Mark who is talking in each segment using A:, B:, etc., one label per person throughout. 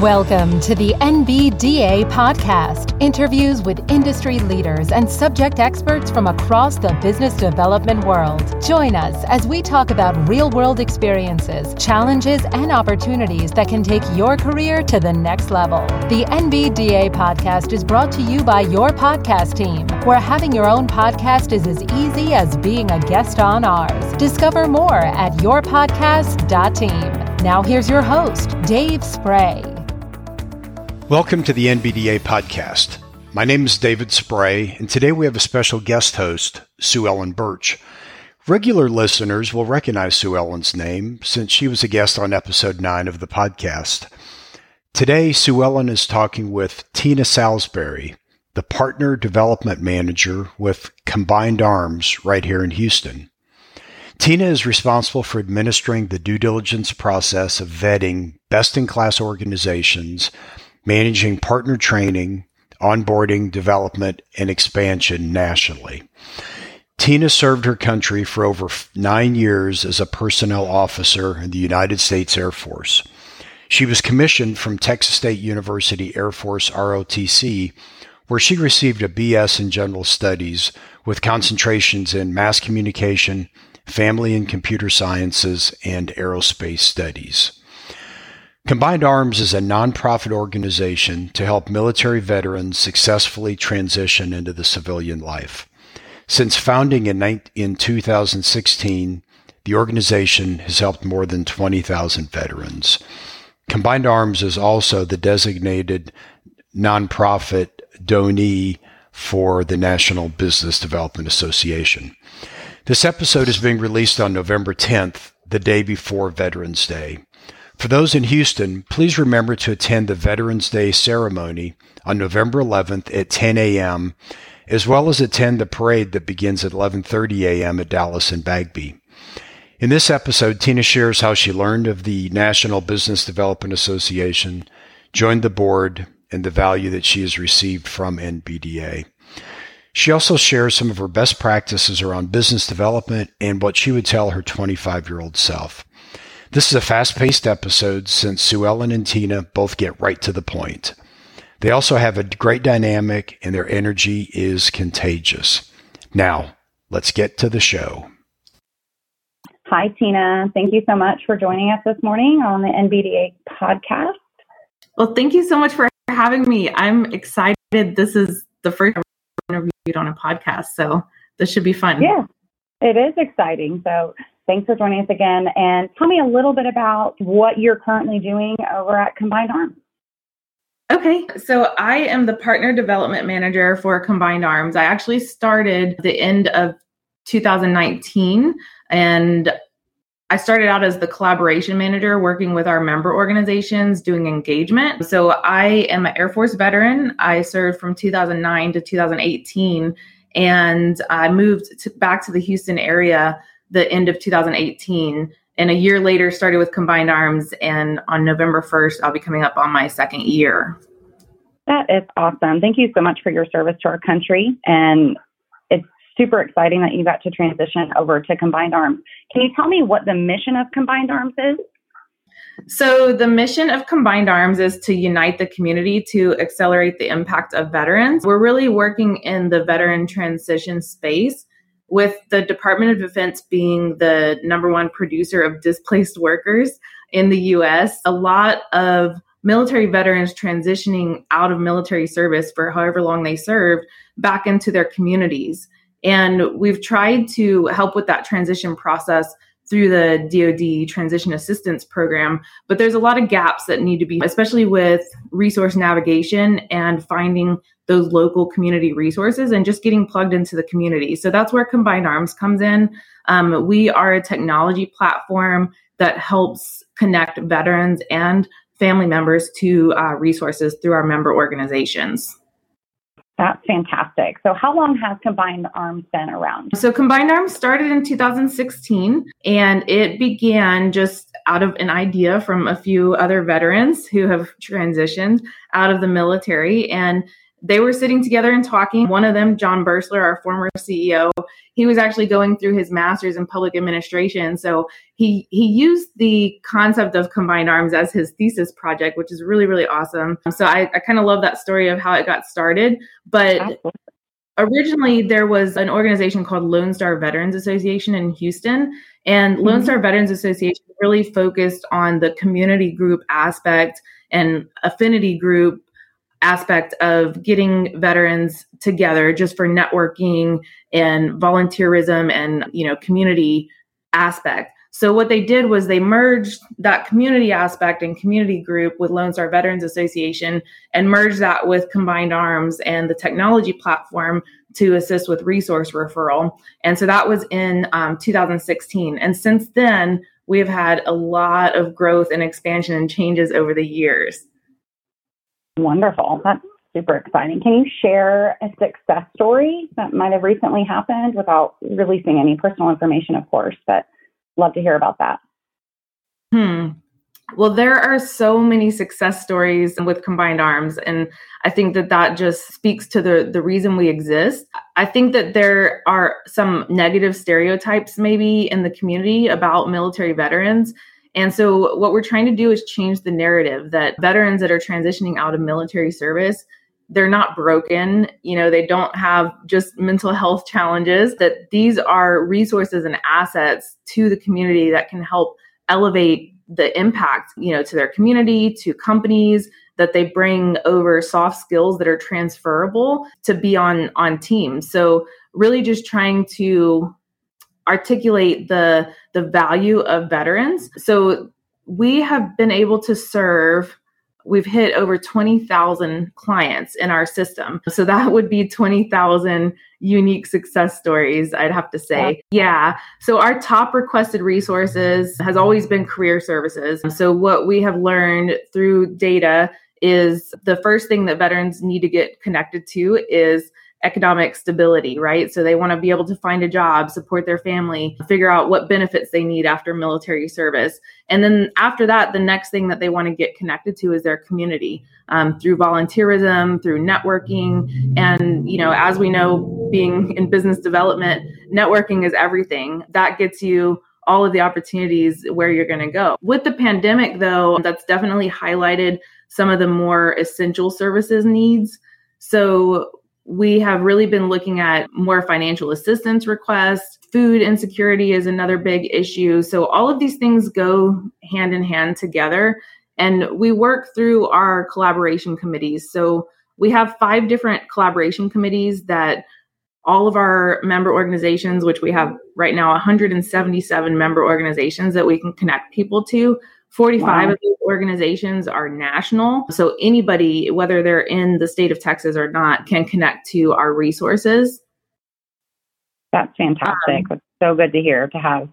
A: Welcome to the NBDA podcast. Interviews with industry leaders and subject experts from across the business development world. Join us as we talk about real world experiences, challenges, and opportunities that can take your career to the next level. The NBDA podcast is brought to you by your podcast team, where having your own podcast is as easy as being a guest on ours. Discover more at yourpodcast.team. Now, here's your host, Dave Spray.
B: Welcome to the NBDA podcast. My name is David Spray, and today we have a special guest host, Sue Ellen Birch. Regular listeners will recognize Sue Ellen's name since she was a guest on episode 9 of the podcast. Today, Sue Ellen is talking with Tina Salisbury, the Partner Development Manager with Combined Arms right here in Houston. Tina is responsible for administering the due diligence process of vetting best in class organizations managing partner training, onboarding, development, and expansion nationally. Tina served her country for over nine years as a personnel officer in the United States Air Force. She was commissioned from Texas State University Air Force ROTC, where she received a BS in General Studies with concentrations in mass communication, family and computer sciences, and aerospace studies. Combined Arms is a nonprofit organization to help military veterans successfully transition into the civilian life. Since founding in, in 2016, the organization has helped more than 20,000 veterans. Combined Arms is also the designated nonprofit donee for the National Business Development Association. This episode is being released on November 10th, the day before Veterans Day. For those in Houston, please remember to attend the Veterans Day ceremony on November 11th at 10 a.m., as well as attend the parade that begins at 11:30 a.m. at Dallas and Bagby. In this episode, Tina shares how she learned of the National Business Development Association, joined the board, and the value that she has received from NBDA. She also shares some of her best practices around business development and what she would tell her 25 year old self. This is a fast paced episode since Sue Ellen and Tina both get right to the point. They also have a great dynamic and their energy is contagious. Now, let's get to the show.
C: Hi, Tina. Thank you so much for joining us this morning on the NBDA podcast.
D: Well, thank you so much for having me. I'm excited. This is the first time I've interviewed on a podcast, so this should be fun.
C: Yeah, it is exciting. So, Thanks for joining us again. And tell me a little bit about what you're currently doing over at Combined Arms.
D: Okay, so I am the partner development manager for Combined Arms. I actually started the end of 2019 and I started out as the collaboration manager working with our member organizations doing engagement. So I am an Air Force veteran. I served from 2009 to 2018 and I moved to, back to the Houston area the end of 2018 and a year later started with combined arms and on november 1st i'll be coming up on my second year.
C: That is awesome. Thank you so much for your service to our country and it's super exciting that you got to transition over to combined arms. Can you tell me what the mission of combined arms is?
D: So, the mission of Combined Arms is to unite the community to accelerate the impact of veterans. We're really working in the veteran transition space with the Department of Defense being the number one producer of displaced workers in the US, a lot of military veterans transitioning out of military service for however long they served back into their communities. And we've tried to help with that transition process through the DoD Transition Assistance Program, but there's a lot of gaps that need to be, especially with resource navigation and finding those local community resources and just getting plugged into the community. So that's where Combined Arms comes in. Um, we are a technology platform that helps connect veterans and family members to uh, resources through our member organizations.
C: That's fantastic. So, how long has Combined Arms been around?
D: So, Combined Arms started in 2016 and it began just out of an idea from a few other veterans who have transitioned out of the military. And they were sitting together and talking. One of them, John Bursler, our former CEO, he was actually going through his master's in public administration. So he he used the concept of combined arms as his thesis project, which is really, really awesome. So I, I kind of love that story of how it got started. But originally there was an organization called Lone Star Veterans Association in Houston. And Lone mm-hmm. Star Veterans Association really focused on the community group aspect and affinity group aspect of getting veterans together just for networking and volunteerism and you know community aspect. So what they did was they merged that community aspect and community group with lone star veterans association and merged that with combined arms and the technology platform to assist with resource referral. And so that was in um, 2016 and since then we have had a lot of growth and expansion and changes over the years
C: Wonderful. That's super exciting. Can you share a success story that might have recently happened without releasing any personal information, of course, but love to hear about that.
D: Hmm. Well, there are so many success stories with combined arms, and I think that that just speaks to the the reason we exist. I think that there are some negative stereotypes maybe in the community about military veterans and so, what we're trying to do is change the narrative that veterans that are transitioning out of military service they're not broken. You know they don't have just mental health challenges that these are resources and assets to the community that can help elevate the impact you know to their community to companies that they bring over soft skills that are transferable to be on on teams. So really just trying to articulate the the value of veterans. So we have been able to serve we've hit over 20,000 clients in our system. So that would be 20,000 unique success stories, I'd have to say. Yeah. yeah. So our top requested resources has always been career services. So what we have learned through data is the first thing that veterans need to get connected to is economic stability, right? So they want to be able to find a job, support their family, figure out what benefits they need after military service. And then after that, the next thing that they want to get connected to is their community um, through volunteerism, through networking. And, you know, as we know, being in business development, networking is everything. That gets you all of the opportunities where you're going to go. With the pandemic, though, that's definitely highlighted some of the more essential services needs. So we have really been looking at more financial assistance requests. Food insecurity is another big issue. So, all of these things go hand in hand together. And we work through our collaboration committees. So, we have five different collaboration committees that all of our member organizations, which we have right now 177 member organizations that we can connect people to, 45 wow. of these organizations are national. So anybody, whether they're in the state of Texas or not, can connect to our resources.
C: That's fantastic. Um, it's so good to hear to have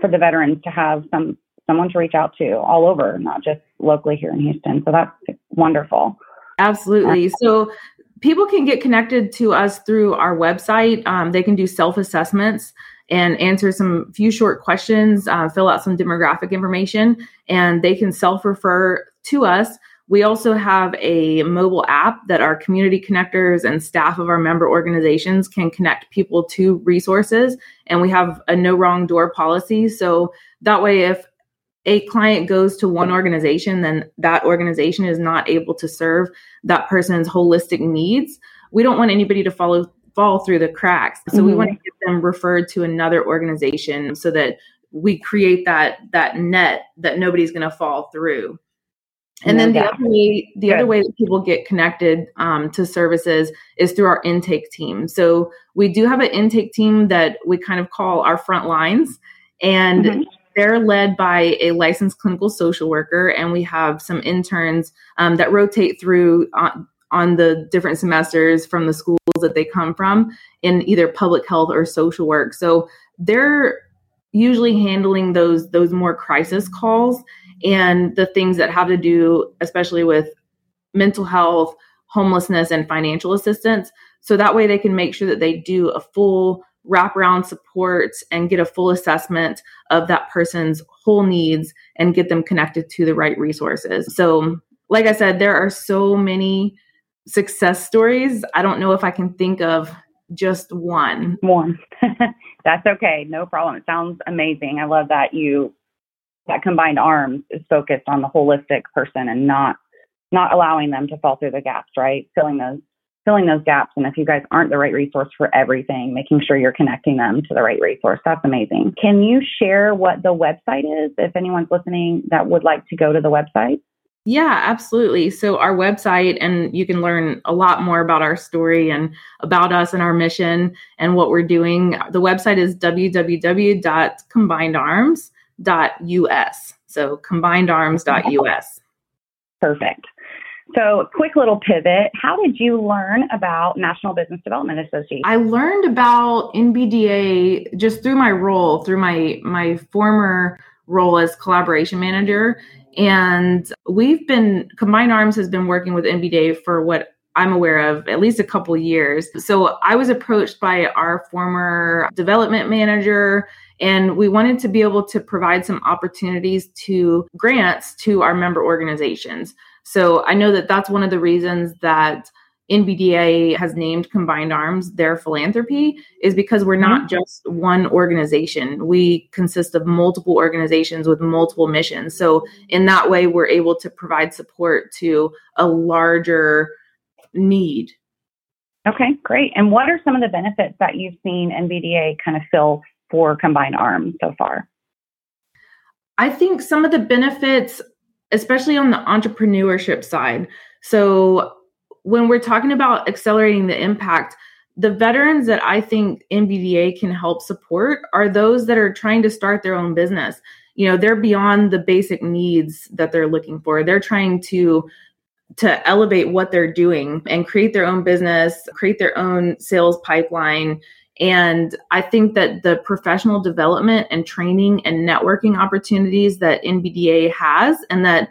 C: for the veterans to have some someone to reach out to all over, not just locally here in Houston. So that's wonderful.
D: Absolutely. So people can get connected to us through our website. Um, they can do self assessments and answer some few short questions, uh, fill out some demographic information, and they can self refer to us. We also have a mobile app that our community connectors and staff of our member organizations can connect people to resources. And we have a no wrong door policy. So that way, if a client goes to one organization, then that organization is not able to serve that person's holistic needs. We don't want anybody to follow fall through the cracks. So mm-hmm. we want to get them referred to another organization so that we create that that net that nobody's going to fall through. And no then the other way, the Good. other way that people get connected um, to services is through our intake team. So we do have an intake team that we kind of call our front lines, and mm-hmm. they're led by a licensed clinical social worker, and we have some interns um, that rotate through uh, on the different semesters from the schools that they come from in either public health or social work. So they're usually handling those those more crisis calls and the things that have to do especially with mental health, homelessness and financial assistance. So that way they can make sure that they do a full wraparound support and get a full assessment of that person's whole needs and get them connected to the right resources. So like I said, there are so many success stories, I don't know if I can think of just one.
C: One. That's okay. No problem. It sounds amazing. I love that you that combined arms is focused on the holistic person and not not allowing them to fall through the gaps, right? Filling those filling those gaps. And if you guys aren't the right resource for everything, making sure you're connecting them to the right resource. That's amazing. Can you share what the website is if anyone's listening that would like to go to the website?
D: Yeah, absolutely. So, our website, and you can learn a lot more about our story and about us and our mission and what we're doing. The website is www.combinedarms.us. So, combinedarms.us.
C: Perfect. So, quick little pivot. How did you learn about National Business Development Association?
D: I learned about NBDA just through my role, through my my former role as collaboration manager and we've been, Combined Arms has been working with NBDA for what I'm aware of at least a couple years. So I was approached by our former development manager and we wanted to be able to provide some opportunities to grants to our member organizations. So I know that that's one of the reasons that NBDA has named Combined Arms their philanthropy is because we're not mm-hmm. just one organization. We consist of multiple organizations with multiple missions. So, in that way, we're able to provide support to a larger need.
C: Okay, great. And what are some of the benefits that you've seen NBDA kind of fill for Combined Arms so far?
D: I think some of the benefits, especially on the entrepreneurship side. So, when we're talking about accelerating the impact, the veterans that I think NBDA can help support are those that are trying to start their own business. You know, they're beyond the basic needs that they're looking for. They're trying to to elevate what they're doing and create their own business, create their own sales pipeline. And I think that the professional development and training and networking opportunities that NBDA has and that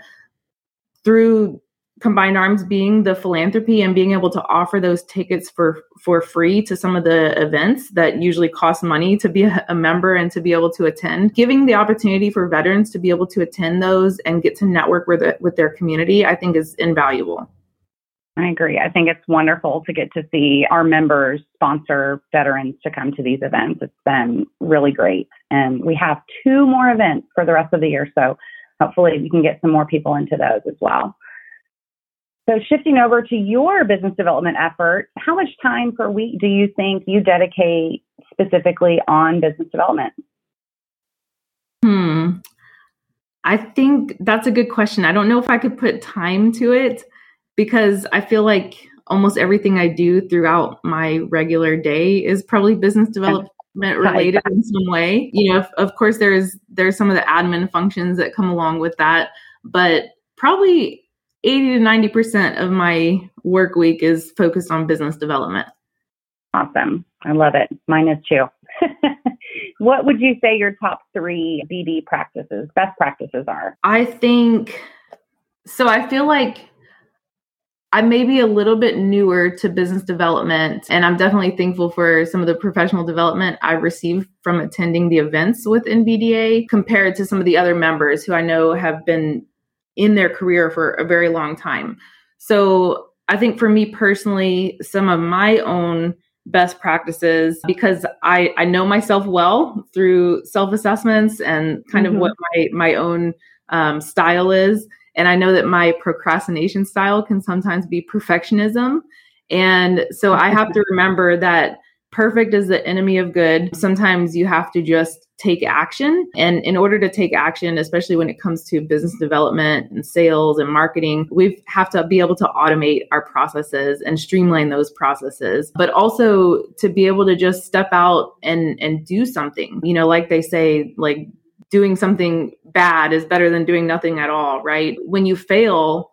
D: through combined arms being the philanthropy and being able to offer those tickets for for free to some of the events that usually cost money to be a, a, member and to be able to attend giving the opportunity for veterans to be able to attend those and get to network with it, with their community i think is invaluable
C: I agree. I think it's wonderful to get to see our members sponsor veterans to come to these events. It's been really great. And we have two more events for the rest of the year. So hopefully we can get some more people into those as well. So, shifting over to your business development effort, how much time per week do you think you dedicate specifically on business development?
D: Hmm. I think that's a good question. I don't know if I could put time to it because I feel like almost everything I do throughout my regular day is probably business development related in some way. You know, of course there's there's some of the admin functions that come along with that, but probably 80 to 90% of my work week is focused on business development.
C: Awesome. I love it. Mine is too. what would you say your top three BD practices, best practices are?
D: I think so. I feel like I may be a little bit newer to business development, and I'm definitely thankful for some of the professional development I received from attending the events with NBDA compared to some of the other members who I know have been in their career for a very long time. So I think for me personally, some of my own best practices because I, I know myself well through self assessments and kind mm-hmm. of what my, my own um, style is. And I know that my procrastination style can sometimes be perfectionism. And so I have to remember that perfect is the enemy of good. Sometimes you have to just take action. And in order to take action, especially when it comes to business development and sales and marketing, we have to be able to automate our processes and streamline those processes, but also to be able to just step out and, and do something. You know, like they say, like doing something bad is better than doing nothing at all, right? When you fail,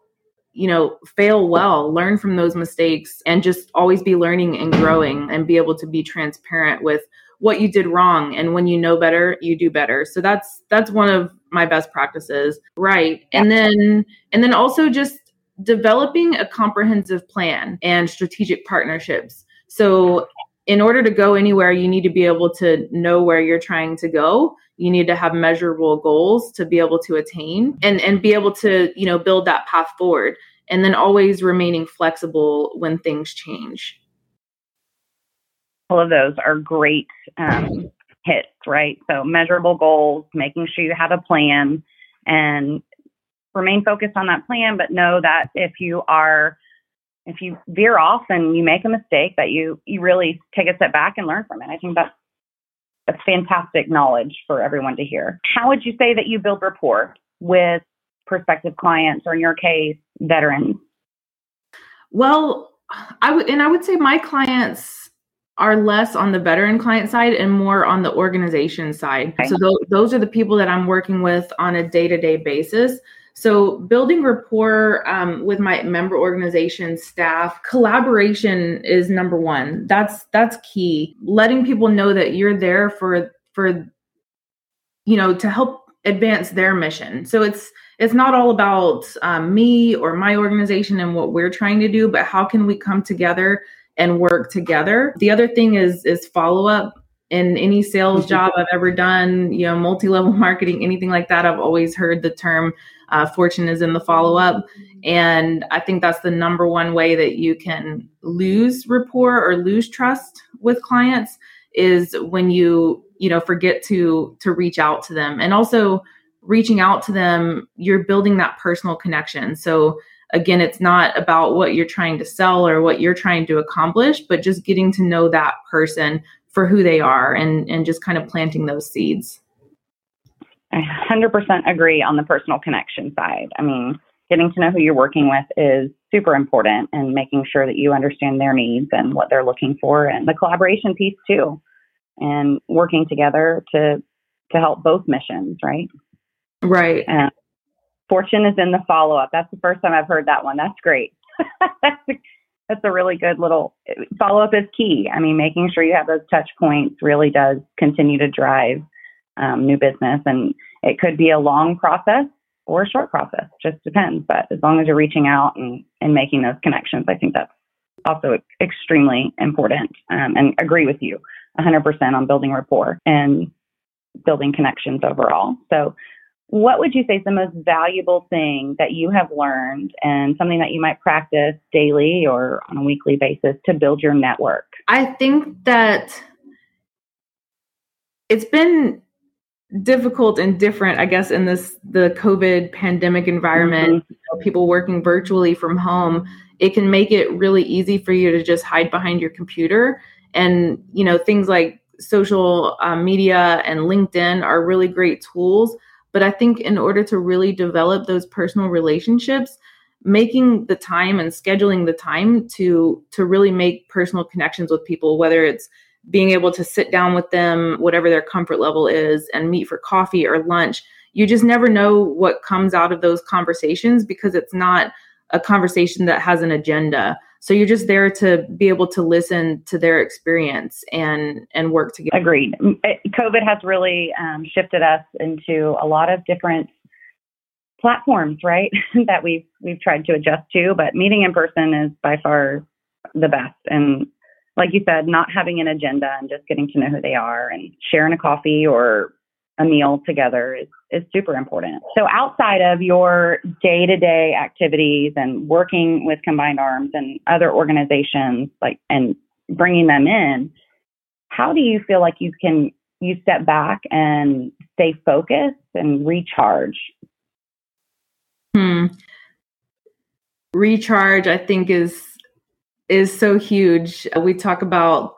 D: you know, fail well, learn from those mistakes, and just always be learning and growing and be able to be transparent with what you did wrong. And when you know better you do better. So that's that's one of my best practices. Right. And then and then also just developing a comprehensive plan and strategic partnerships. So in order to go anywhere you need to be able to know where you're trying to go you need to have measurable goals to be able to attain and and be able to you know build that path forward and then always remaining flexible when things change.
C: All of those are great um, hits, right? So, measurable goals, making sure you have a plan and remain focused on that plan, but know that if you are if you veer off and you make a mistake that you you really take a step back and learn from it. I think that's that's fantastic knowledge for everyone to hear. How would you say that you build rapport with prospective clients or in your case veterans?
D: Well, I would and I would say my clients are less on the veteran client side and more on the organization side. Okay. So th- those are the people that I'm working with on a day-to-day basis. So building rapport um, with my member organization staff, collaboration is number one. That's that's key. Letting people know that you're there for for you know to help advance their mission. So it's it's not all about um, me or my organization and what we're trying to do, but how can we come together and work together. The other thing is is follow up in any sales job I've ever done, you know, multi level marketing, anything like that. I've always heard the term uh, fortune is in the follow up. And I think that's the number one way that you can lose rapport or lose trust with clients is when you, you know, forget to to reach out to them. And also reaching out to them, you're building that personal connection. So again, it's not about what you're trying to sell or what you're trying to accomplish, but just getting to know that person for who they are and and just kind of planting those seeds.
C: I 100% agree on the personal connection side. I mean, getting to know who you're working with is super important and making sure that you understand their needs and what they're looking for and the collaboration piece too and working together to to help both missions, right?
D: Right.
C: And fortune is in the follow up. That's the first time I've heard that one. That's great. that's, that's a really good little follow up is key. I mean, making sure you have those touch points really does continue to drive um, new business. And it could be a long process or a short process, just depends. But as long as you're reaching out and, and making those connections, I think that's also extremely important um, and agree with you 100% on building rapport and building connections overall. So, what would you say is the most valuable thing that you have learned and something that you might practice daily or on a weekly basis to build your network?
D: I think that it's been difficult and different, I guess, in this the COVID pandemic environment, mm-hmm. people working virtually from home, it can make it really easy for you to just hide behind your computer. And you know, things like social uh, media and LinkedIn are really great tools. But I think in order to really develop those personal relationships, making the time and scheduling the time to to really make personal connections with people, whether it's being able to sit down with them, whatever their comfort level is, and meet for coffee or lunch. You just never know what comes out of those conversations because it's not a conversation that has an agenda. So you're just there to be able to listen to their experience and and work together.
C: Agreed. COVID has really um, shifted us into a lot of different platforms, right? that we've we've tried to adjust to, but meeting in person is by far the best. And like you said, not having an agenda and just getting to know who they are and sharing a coffee or a meal together is, is super important. So outside of your day to day activities and working with Combined Arms and other organizations like and bringing them in, how do you feel like you can you step back and stay focused and recharge?
D: Hmm. Recharge, I think, is is so huge. We talk about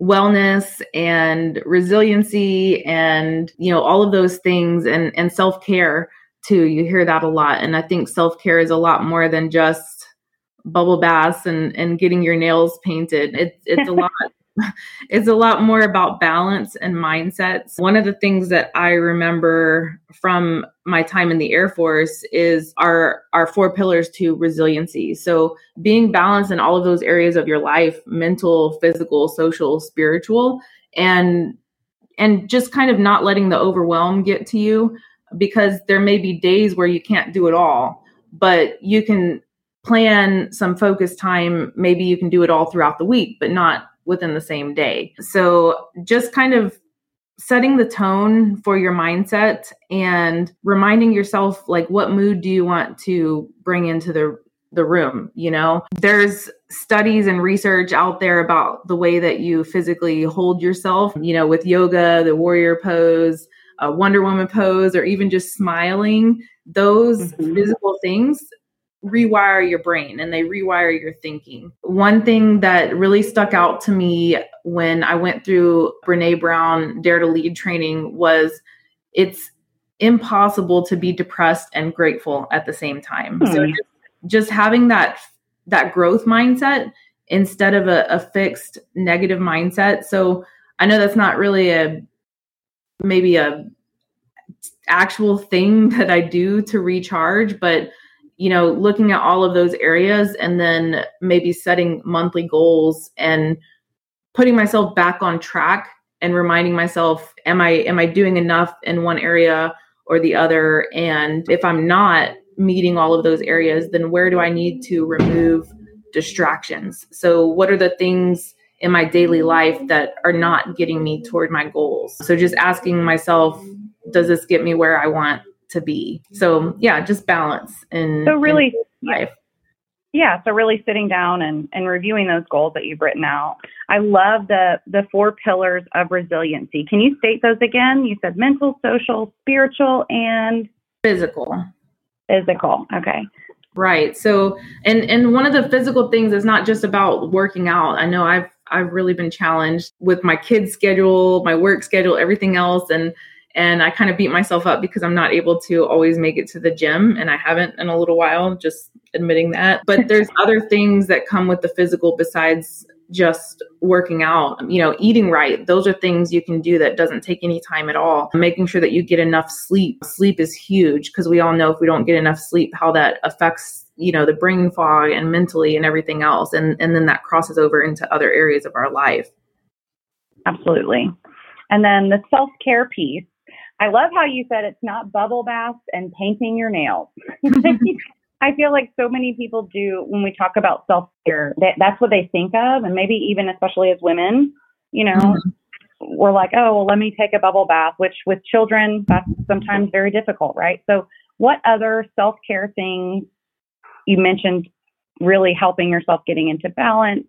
D: wellness and resiliency and you know all of those things and and self-care too. You hear that a lot. And i think self-care is a lot more than just bubble baths and and getting your nails painted. It's it's a lot it's a lot more about balance and mindsets. One of the things that I remember from my time in the Air Force is our our four pillars to resiliency. So being balanced in all of those areas of your life, mental, physical, social, spiritual, and and just kind of not letting the overwhelm get to you because there may be days where you can't do it all, but you can plan some focus time. Maybe you can do it all throughout the week, but not within the same day. So just kind of setting the tone for your mindset and reminding yourself like what mood do you want to bring into the the room you know there's studies and research out there about the way that you physically hold yourself you know with yoga the warrior pose a wonder woman pose or even just smiling those mm-hmm. physical things rewire your brain and they rewire your thinking. One thing that really stuck out to me when I went through Brene Brown Dare to Lead training was it's impossible to be depressed and grateful at the same time. Hmm. So just, just, having that that growth mindset instead of a, a fixed negative mindset. So I know that's not really a maybe a actual thing that I do to recharge, but you know, looking at all of those areas and then maybe setting monthly goals and putting myself back on track and reminding myself am I am I doing enough in one area or the other and if I'm not meeting all of those areas then where do I need to remove distractions? So what are the things in my daily life that are not getting me toward my goals? So just asking myself does this get me where I want to be. Mm-hmm. So yeah, just balance and
C: so really
D: life.
C: Yeah, so really sitting down and, and reviewing those goals that you've written out. I love the the four pillars of resiliency. Can you state those again? You said mental, social, spiritual, and
D: physical.
C: Physical. Okay.
D: Right. So and and one of the physical things is not just about working out. I know I've I've really been challenged with my kids schedule, my work schedule, everything else and and I kind of beat myself up because I'm not able to always make it to the gym and I haven't in a little while, just admitting that. But there's other things that come with the physical besides just working out, you know, eating right. Those are things you can do that doesn't take any time at all. Making sure that you get enough sleep. Sleep is huge because we all know if we don't get enough sleep, how that affects you know the brain fog and mentally and everything else and and then that crosses over into other areas of our life
C: absolutely and then the self-care piece I love how you said it's not bubble baths and painting your nails. I feel like so many people do when we talk about self care, that, that's what they think of. And maybe even especially as women, you know, mm-hmm. we're like, oh, well, let me take a bubble bath, which with children, that's sometimes very difficult, right? So, what other self care things you mentioned really helping yourself getting into balance,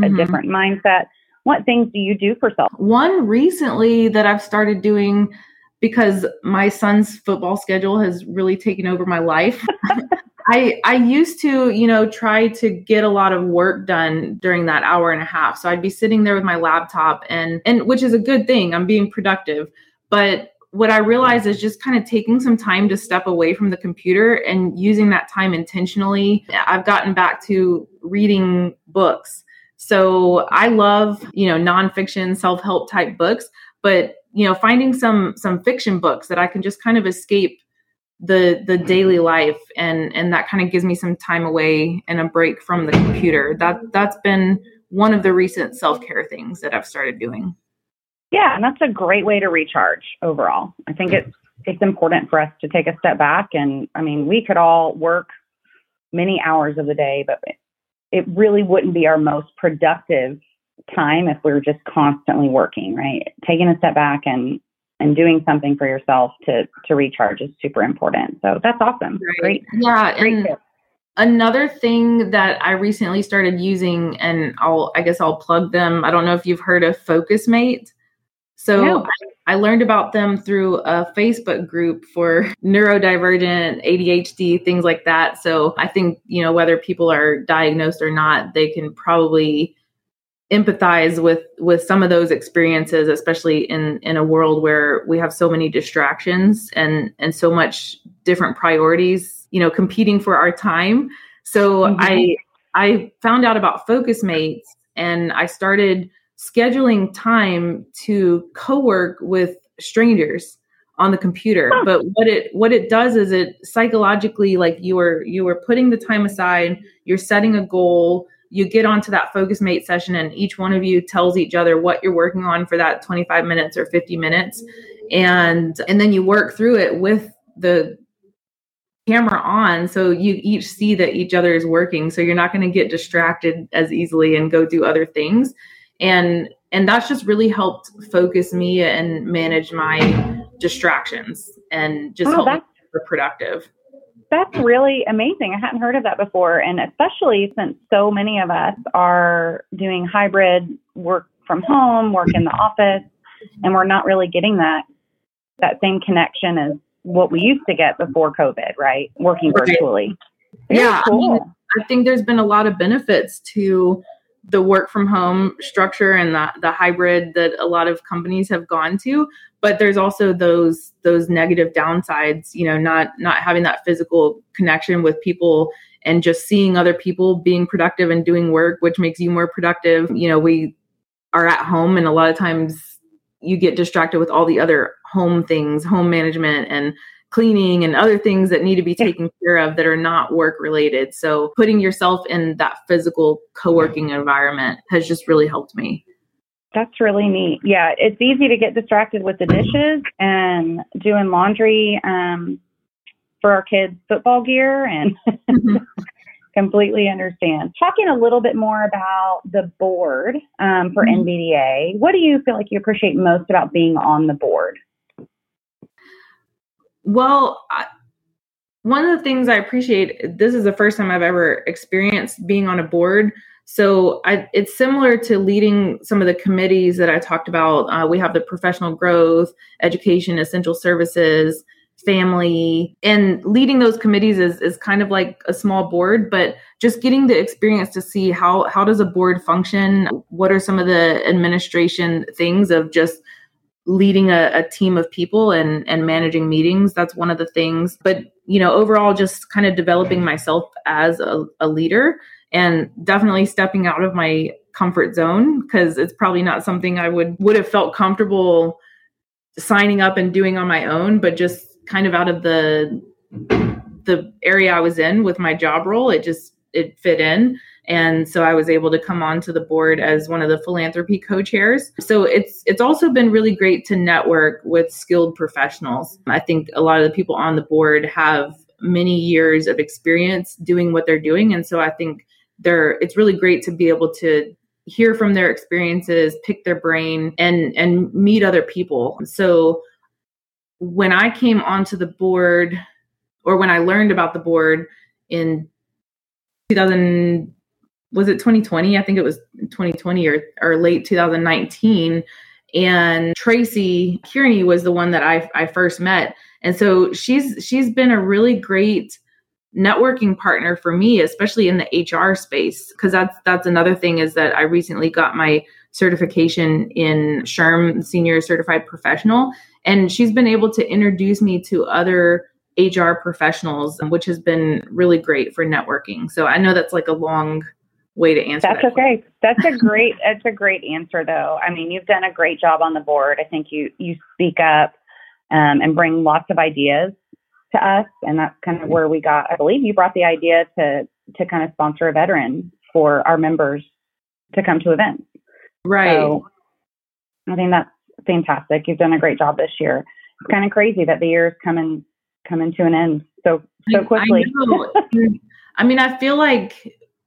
C: mm-hmm. a different mindset? What things do you do for self?
D: One recently that I've started doing because my son's football schedule has really taken over my life. I I used to, you know, try to get a lot of work done during that hour and a half. So I'd be sitting there with my laptop and and which is a good thing. I'm being productive. But what I realized is just kind of taking some time to step away from the computer and using that time intentionally. I've gotten back to reading books. So I love, you know, nonfiction, self-help type books, but you know finding some some fiction books that i can just kind of escape the the daily life and and that kind of gives me some time away and a break from the computer. That that's been one of the recent self-care things that i've started doing.
C: Yeah and that's a great way to recharge overall. I think it's it's important for us to take a step back and i mean we could all work many hours of the day but it really wouldn't be our most productive time if we're just constantly working, right? Taking a step back and and doing something for yourself to to recharge is super important. So that's awesome. Right. Great.
D: Yeah. Great another thing that I recently started using, and I'll I guess I'll plug them. I don't know if you've heard of Focusmate. So no. I, I learned about them through a Facebook group for neurodivergent, ADHD, things like that. So I think, you know, whether people are diagnosed or not, they can probably empathize with with some of those experiences especially in in a world where we have so many distractions and and so much different priorities you know competing for our time so mm-hmm. i i found out about Focusmates and i started scheduling time to co-work with strangers on the computer huh. but what it what it does is it psychologically like you are you are putting the time aside you're setting a goal you get onto that focus mate session and each one of you tells each other what you're working on for that 25 minutes or 50 minutes. And and then you work through it with the camera on so you each see that each other is working. So you're not going to get distracted as easily and go do other things. And and that's just really helped focus me and manage my distractions and just oh, help me be productive
C: That's really amazing. I hadn't heard of that before. And especially since so many of us are doing hybrid work from home, work in the office, and we're not really getting that that same connection as what we used to get before COVID, right? Working virtually.
D: Very yeah, cool. I, mean, I think there's been a lot of benefits to the work from home structure and the, the hybrid that a lot of companies have gone to but there's also those those negative downsides you know not not having that physical connection with people and just seeing other people being productive and doing work which makes you more productive. You know we are at home and a lot of times you get distracted with all the other home things home management and cleaning and other things that need to be taken care of that are not work related. So putting yourself in that physical co-working environment has just really helped me.
C: That's really neat. Yeah, it's easy to get distracted with the dishes and doing laundry um, for our kids' football gear and mm-hmm. completely understand. Talking a little bit more about the board um, for mm-hmm. NBDA, what do you feel like you appreciate most about being on the board?
D: Well, I, one of the things I appreciate, this is the first time I've ever experienced being on a board. So I, it's similar to leading some of the committees that I talked about. Uh, we have the professional growth, education, essential services, family, and leading those committees is, is kind of like a small board, but just getting the experience to see how, how does a board function? What are some of the administration things of just leading a, a, team of people and and managing meetings. That's one of the things. But you know overall just kind of developing myself as a, a leader and definitely stepping out of my comfort zone because it's probably not something i would would have felt comfortable signing up and doing on my own but just kind of out of the the area i was in with my job role it just it fit in and so I was able to come onto the board as one of the philanthropy co-chairs. So it's it's also been really great to network with skilled professionals. I think a lot of the people on the board have many years of experience doing what they're doing and so I think they're it's really great to be able to hear from their experiences, pick their brain and and meet other people. So when I came onto the board or when I learned about the board in 2000 was it 2020? I think it was 2020 or, or late 2019. And Tracy Kearney was the one that I, I first met. And so she's she's been a really great networking partner for me, especially in the HR space. Cause that's that's another thing is that I recently got my certification in SHRM senior certified professional. And she's been able to introduce me to other HR professionals, which has been really great for networking. So I know that's like a long way to answer
C: that's
D: that
C: okay. that's a great that's a great answer though. I mean you've done a great job on the board. I think you you speak up um, and bring lots of ideas to us and that's kind of where we got i believe you brought the idea to to kind of sponsor a veteran for our members to come to events.
D: Right. So
C: i think that's fantastic. You've done a great job this year. It's kind of crazy that the year is coming coming to an end so so quickly.
D: I, I mean i feel like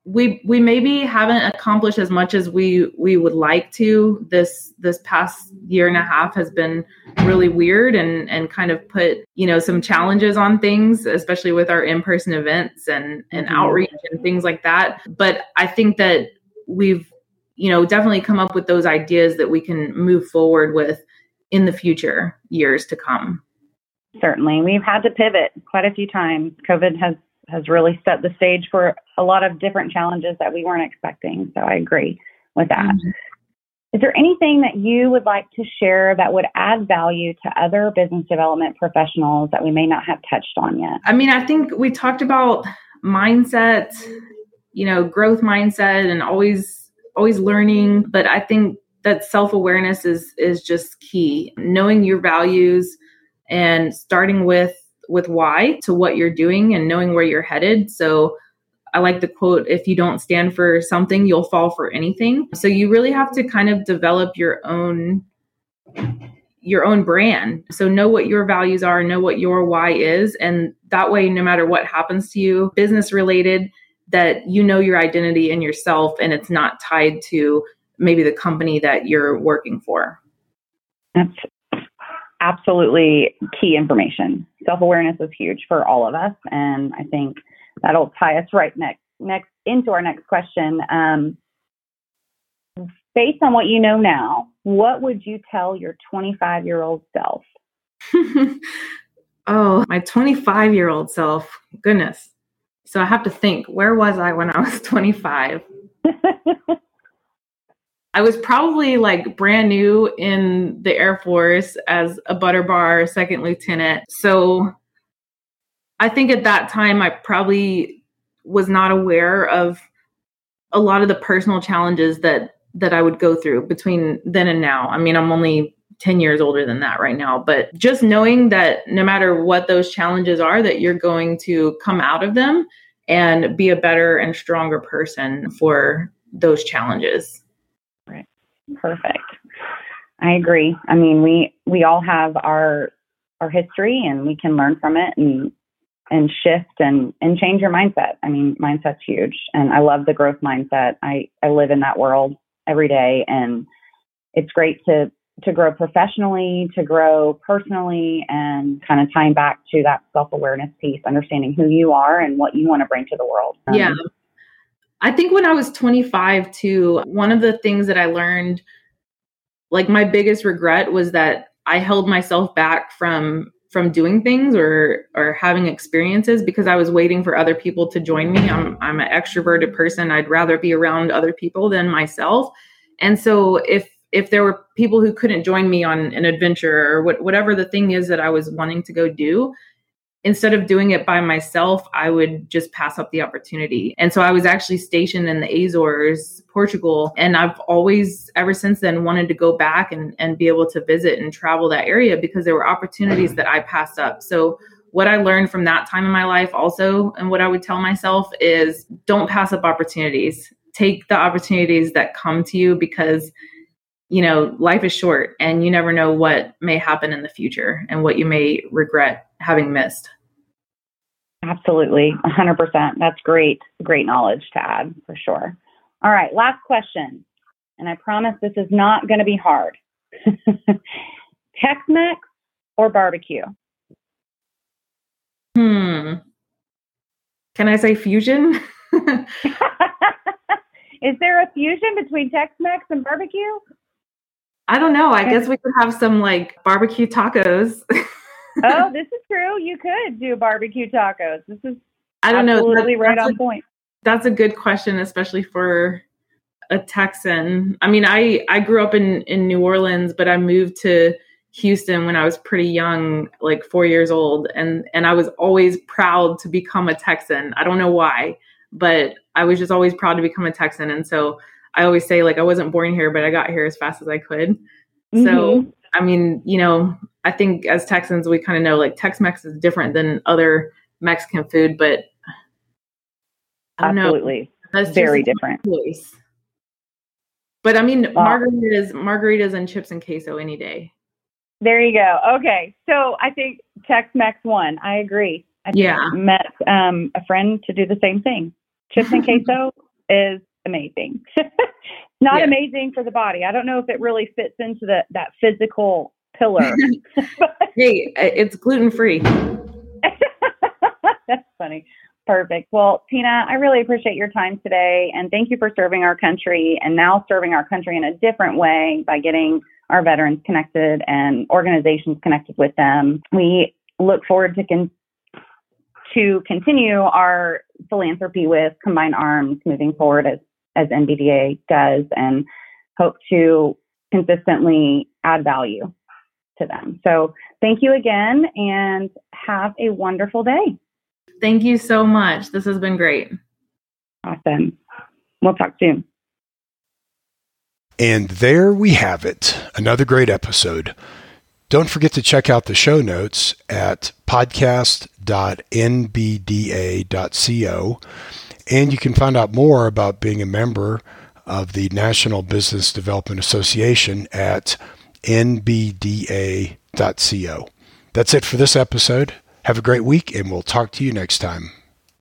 D: we we maybe haven't accomplished as much as we we would like to. This this past year and a half has been really weird and and kind of put you know some challenges on things especially with our in-person events and and mm-hmm. outreach and things like that. But i think that we've you know definitely come up with those ideas that we can move forward with in the future years to come.
C: Certainly. We've had to pivot quite a few times. Covid has has really set the stage for a lot of different challenges that we weren't expecting. So I agree with that. Mm-hmm. Is there anything that you would like to share that would add value to other business development professionals that we may not have touched on yet?
D: I mean, I think we talked about mindset, you know, growth mindset and always always learning, but I think that self-awareness is is just key. Knowing your values and starting with with why to what you're doing and knowing where you're headed. So I like the quote if you don't stand for something, you'll fall for anything. So you really have to kind of develop your own your own brand. So know what your values are, know what your why is and that way no matter what happens to you, business related that you know your identity and yourself and it's not tied to maybe the company that you're working for.
C: That's absolutely key information. Self awareness is huge for all of us, and I think that'll tie us right next next into our next question. Um, based on what you know now, what would you tell your 25 year old self?
D: oh, my 25 year old self. Goodness. So I have to think, where was I when I was 25? I was probably like brand new in the Air Force as a butter bar second lieutenant. So I think at that time I probably was not aware of a lot of the personal challenges that that I would go through between then and now. I mean, I'm only 10 years older than that right now, but just knowing that no matter what those challenges are that you're going to come out of them and be a better and stronger person for those challenges.
C: Perfect. I agree. I mean, we we all have our our history and we can learn from it and and shift and and change your mindset. I mean, mindset's huge and I love the growth mindset. I I live in that world every day and it's great to to grow professionally, to grow personally, and kind of tying back to that self awareness piece, understanding who you are and what you want to bring to the world.
D: Um, yeah. I think when I was 25, too, one of the things that I learned, like my biggest regret was that I held myself back from from doing things or or having experiences because I was waiting for other people to join me. I'm I'm an extroverted person. I'd rather be around other people than myself. And so if if there were people who couldn't join me on an adventure or what, whatever the thing is that I was wanting to go do, instead of doing it by myself, I would just pass up the opportunity. And so I was actually stationed in the Azores, Portugal. And I've always, ever since then, wanted to go back and, and be able to visit and travel that area because there were opportunities that I passed up. So what I learned from that time in my life also, and what I would tell myself is don't pass up opportunities. Take the opportunities that come to you because you know, life is short and you never know what may happen in the future and what you may regret having missed.
C: Absolutely, 100%. That's great, great knowledge to add for sure. All right, last question. And I promise this is not going to be hard. Tex Mex or barbecue?
D: Hmm. Can I say fusion?
C: is there a fusion between Tex Mex and barbecue?
D: I don't know. I guess we could have some like barbecue tacos.
C: oh, this is true. You could do barbecue tacos. This is
D: I don't know.
C: Absolutely right
D: on
C: a, point.
D: That's a good question, especially for a Texan. I mean, I I grew up in in New Orleans, but I moved to Houston when I was pretty young, like 4 years old, and and I was always proud to become a Texan. I don't know why, but I was just always proud to become a Texan and so I always say like I wasn't born here, but I got here as fast as I could. Mm-hmm. So I mean, you know, I think as Texans we kind of know like Tex-Mex is different than other Mexican food, but I don't
C: Absolutely.
D: know. That's
C: very different.
D: Choice. But I mean, margaritas, margaritas and chips and queso any day.
C: There you go. Okay, so I think Tex-Mex won. I agree. I
D: yeah,
C: met um, a friend to do the same thing. Chips and queso is amazing. Not yeah. amazing for the body. I don't know if it really fits into the, that physical pillar.
D: hey, it's gluten free.
C: That's funny. Perfect. Well, Tina, I really appreciate your time today and thank you for serving our country and now serving our country in a different way by getting our veterans connected and organizations connected with them. We look forward to con- to continue our philanthropy with Combined Arms moving forward as as NBDA does and hope to consistently add value to them. So thank you again and have a wonderful day.
D: Thank you so much. This has been great.
C: Awesome. We'll talk soon.
B: And there we have it. Another great episode. Don't forget to check out the show notes at podcast.nbda.co and you can find out more about being a member of the National Business Development Association at nbda.co. That's it for this episode. Have a great week, and we'll talk to you next time.